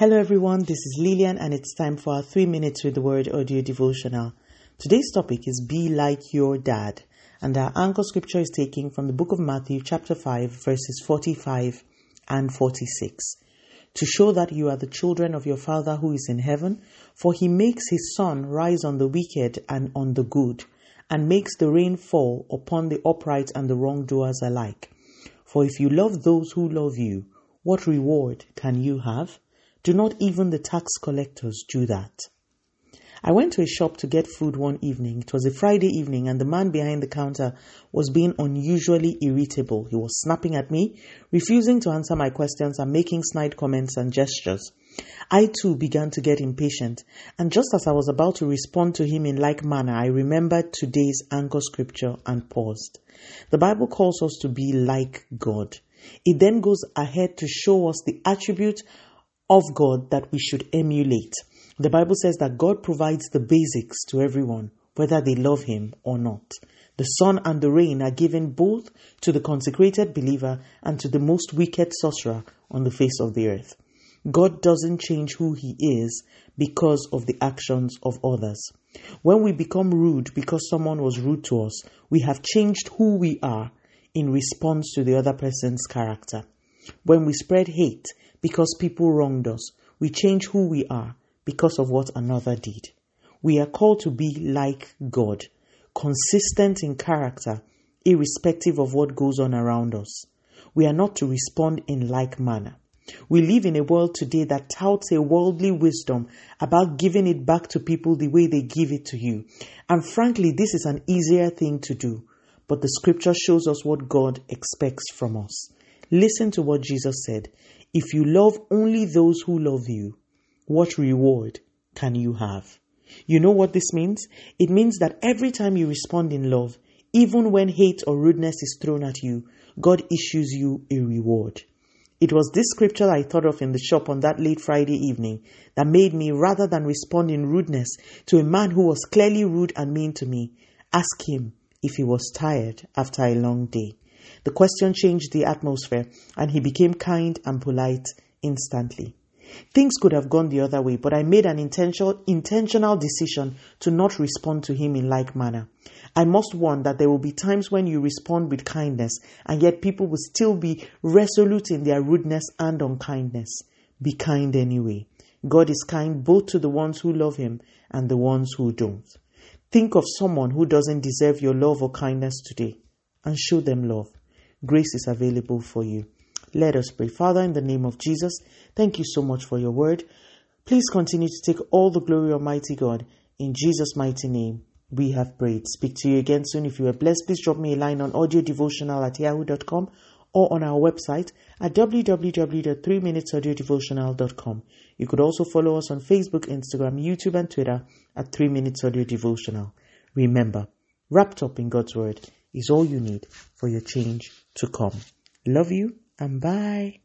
Hello, everyone. This is Lillian, and it's time for our three minutes with the word audio devotional. Today's topic is Be Like Your Dad, and our anchor scripture is taken from the book of Matthew, chapter 5, verses 45 and 46. To show that you are the children of your Father who is in heaven, for he makes his sun rise on the wicked and on the good, and makes the rain fall upon the upright and the wrongdoers alike. For if you love those who love you, what reward can you have? Do not even the tax collectors do that? I went to a shop to get food one evening. It was a Friday evening, and the man behind the counter was being unusually irritable. He was snapping at me, refusing to answer my questions, and making snide comments and gestures. I too began to get impatient, and just as I was about to respond to him in like manner, I remembered today's anchor scripture and paused. The Bible calls us to be like God. It then goes ahead to show us the attribute of God that we should emulate. The Bible says that God provides the basics to everyone, whether they love Him or not. The sun and the rain are given both to the consecrated believer and to the most wicked sorcerer on the face of the earth. God doesn't change who He is because of the actions of others. When we become rude because someone was rude to us, we have changed who we are in response to the other person's character. When we spread hate, because people wronged us. We change who we are because of what another did. We are called to be like God, consistent in character, irrespective of what goes on around us. We are not to respond in like manner. We live in a world today that touts a worldly wisdom about giving it back to people the way they give it to you. And frankly, this is an easier thing to do. But the scripture shows us what God expects from us. Listen to what Jesus said. If you love only those who love you, what reward can you have? You know what this means? It means that every time you respond in love, even when hate or rudeness is thrown at you, God issues you a reward. It was this scripture I thought of in the shop on that late Friday evening that made me, rather than respond in rudeness to a man who was clearly rude and mean to me, ask him if he was tired after a long day. The question changed the atmosphere, and he became kind and polite instantly. Things could have gone the other way, but I made an intentional, intentional decision to not respond to him in like manner. I must warn that there will be times when you respond with kindness, and yet people will still be resolute in their rudeness and unkindness. Be kind anyway. God is kind both to the ones who love him and the ones who don't. Think of someone who doesn't deserve your love or kindness today and show them love. Grace is available for you. Let us pray. Father, in the name of Jesus, thank you so much for your word. Please continue to take all the glory, Almighty God. In Jesus' mighty name, we have prayed. Speak to you again soon. If you are blessed, please drop me a line on audiodevotional at yahoo.com or on our website at www.3minutesaudiodevotional.com. You could also follow us on Facebook, Instagram, YouTube, and Twitter at 3 Minutes Audio Devotional. Remember, wrapped up in God's Word is all you need for your change to come. Love you and bye.